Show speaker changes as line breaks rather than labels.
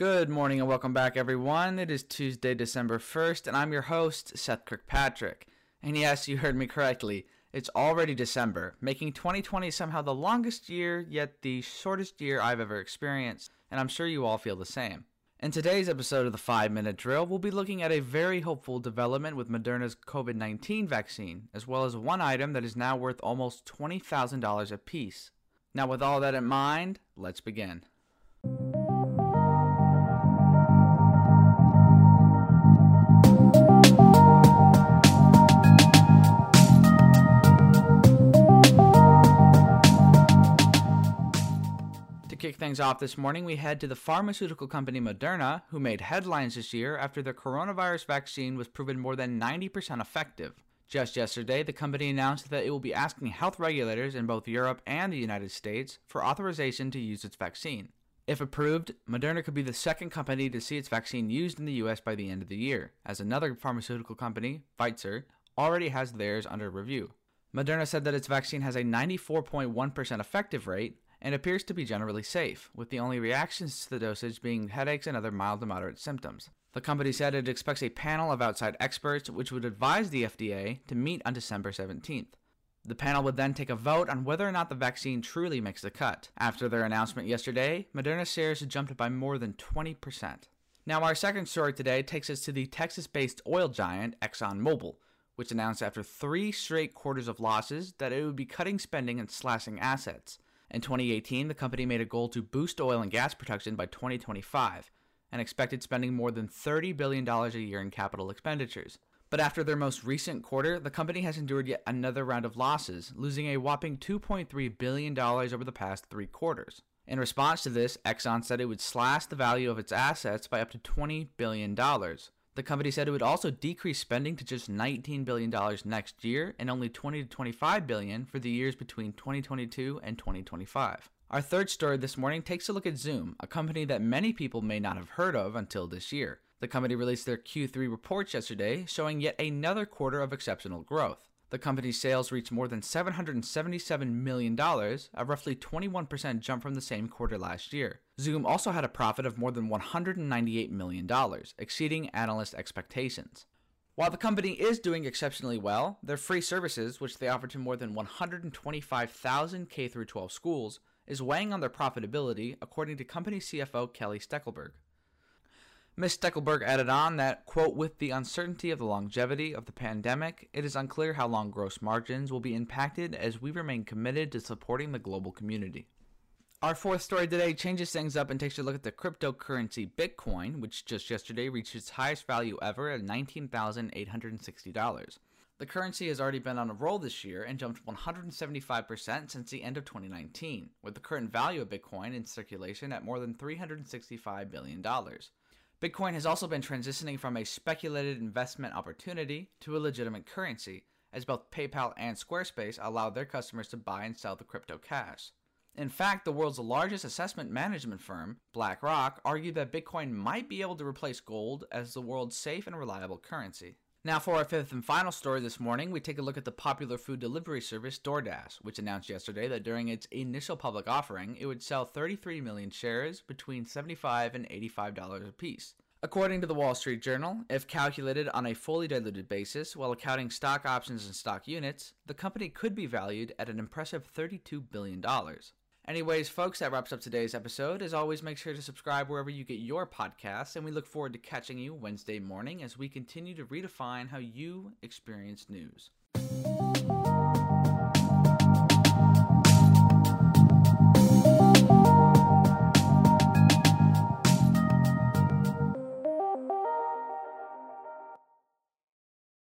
Good morning and welcome back, everyone. It is Tuesday, December 1st, and I'm your host, Seth Kirkpatrick. And yes, you heard me correctly. It's already December, making 2020 somehow the longest year, yet the shortest year I've ever experienced, and I'm sure you all feel the same. In today's episode of the 5 Minute Drill, we'll be looking at a very hopeful development with Moderna's COVID 19 vaccine, as well as one item that is now worth almost $20,000 apiece. Now, with all that in mind, let's begin. Kick things off this morning, we head to the pharmaceutical company Moderna, who made headlines this year after their coronavirus vaccine was proven more than 90% effective. Just yesterday, the company announced that it will be asking health regulators in both Europe and the United States for authorization to use its vaccine. If approved, Moderna could be the second company to see its vaccine used in the US by the end of the year, as another pharmaceutical company, Pfizer, already has theirs under review. Moderna said that its vaccine has a 94.1% effective rate and appears to be generally safe, with the only reactions to the dosage being headaches and other mild to moderate symptoms. The company said it expects a panel of outside experts which would advise the FDA to meet on December 17th. The panel would then take a vote on whether or not the vaccine truly makes the cut. After their announcement yesterday, Moderna shares jumped by more than 20%. Now, our second story today takes us to the Texas based oil giant ExxonMobil, which announced after three straight quarters of losses that it would be cutting spending and slashing assets. In 2018, the company made a goal to boost oil and gas production by 2025 and expected spending more than $30 billion a year in capital expenditures. But after their most recent quarter, the company has endured yet another round of losses, losing a whopping $2.3 billion over the past three quarters. In response to this, Exxon said it would slash the value of its assets by up to $20 billion. The company said it would also decrease spending to just $19 billion next year and only 20 to 25 billion for the years between 2022 and 2025. Our third story this morning takes a look at Zoom, a company that many people may not have heard of until this year. The company released their Q3 reports yesterday, showing yet another quarter of exceptional growth. The company's sales reached more than $777 million, a roughly 21% jump from the same quarter last year. Zoom also had a profit of more than $198 million, exceeding analyst expectations. While the company is doing exceptionally well, their free services, which they offer to more than 125,000 K 12 schools, is weighing on their profitability, according to company CFO Kelly Steckelberg. Ms. Steckelberg added on that, quote, with the uncertainty of the longevity of the pandemic, it is unclear how long gross margins will be impacted as we remain committed to supporting the global community. Our fourth story today changes things up and takes a look at the cryptocurrency Bitcoin, which just yesterday reached its highest value ever at $19,860. The currency has already been on a roll this year and jumped 175% since the end of 2019, with the current value of Bitcoin in circulation at more than $365 billion. Bitcoin has also been transitioning from a speculated investment opportunity to a legitimate currency, as both PayPal and Squarespace allow their customers to buy and sell the crypto cash. In fact, the world's largest assessment management firm, BlackRock, argued that Bitcoin might be able to replace gold as the world's safe and reliable currency. Now, for our fifth and final story this morning, we take a look at the popular food delivery service DoorDash, which announced yesterday that during its initial public offering, it would sell 33 million shares between 75 and $85 apiece. According to the Wall Street Journal, if calculated on a fully diluted basis while accounting stock options and stock units, the company could be valued at an impressive $32 billion. Anyways, folks, that wraps up today's episode. As always, make sure to subscribe wherever you get your podcasts, and we look forward to catching you Wednesday morning as we continue to redefine how you experience news.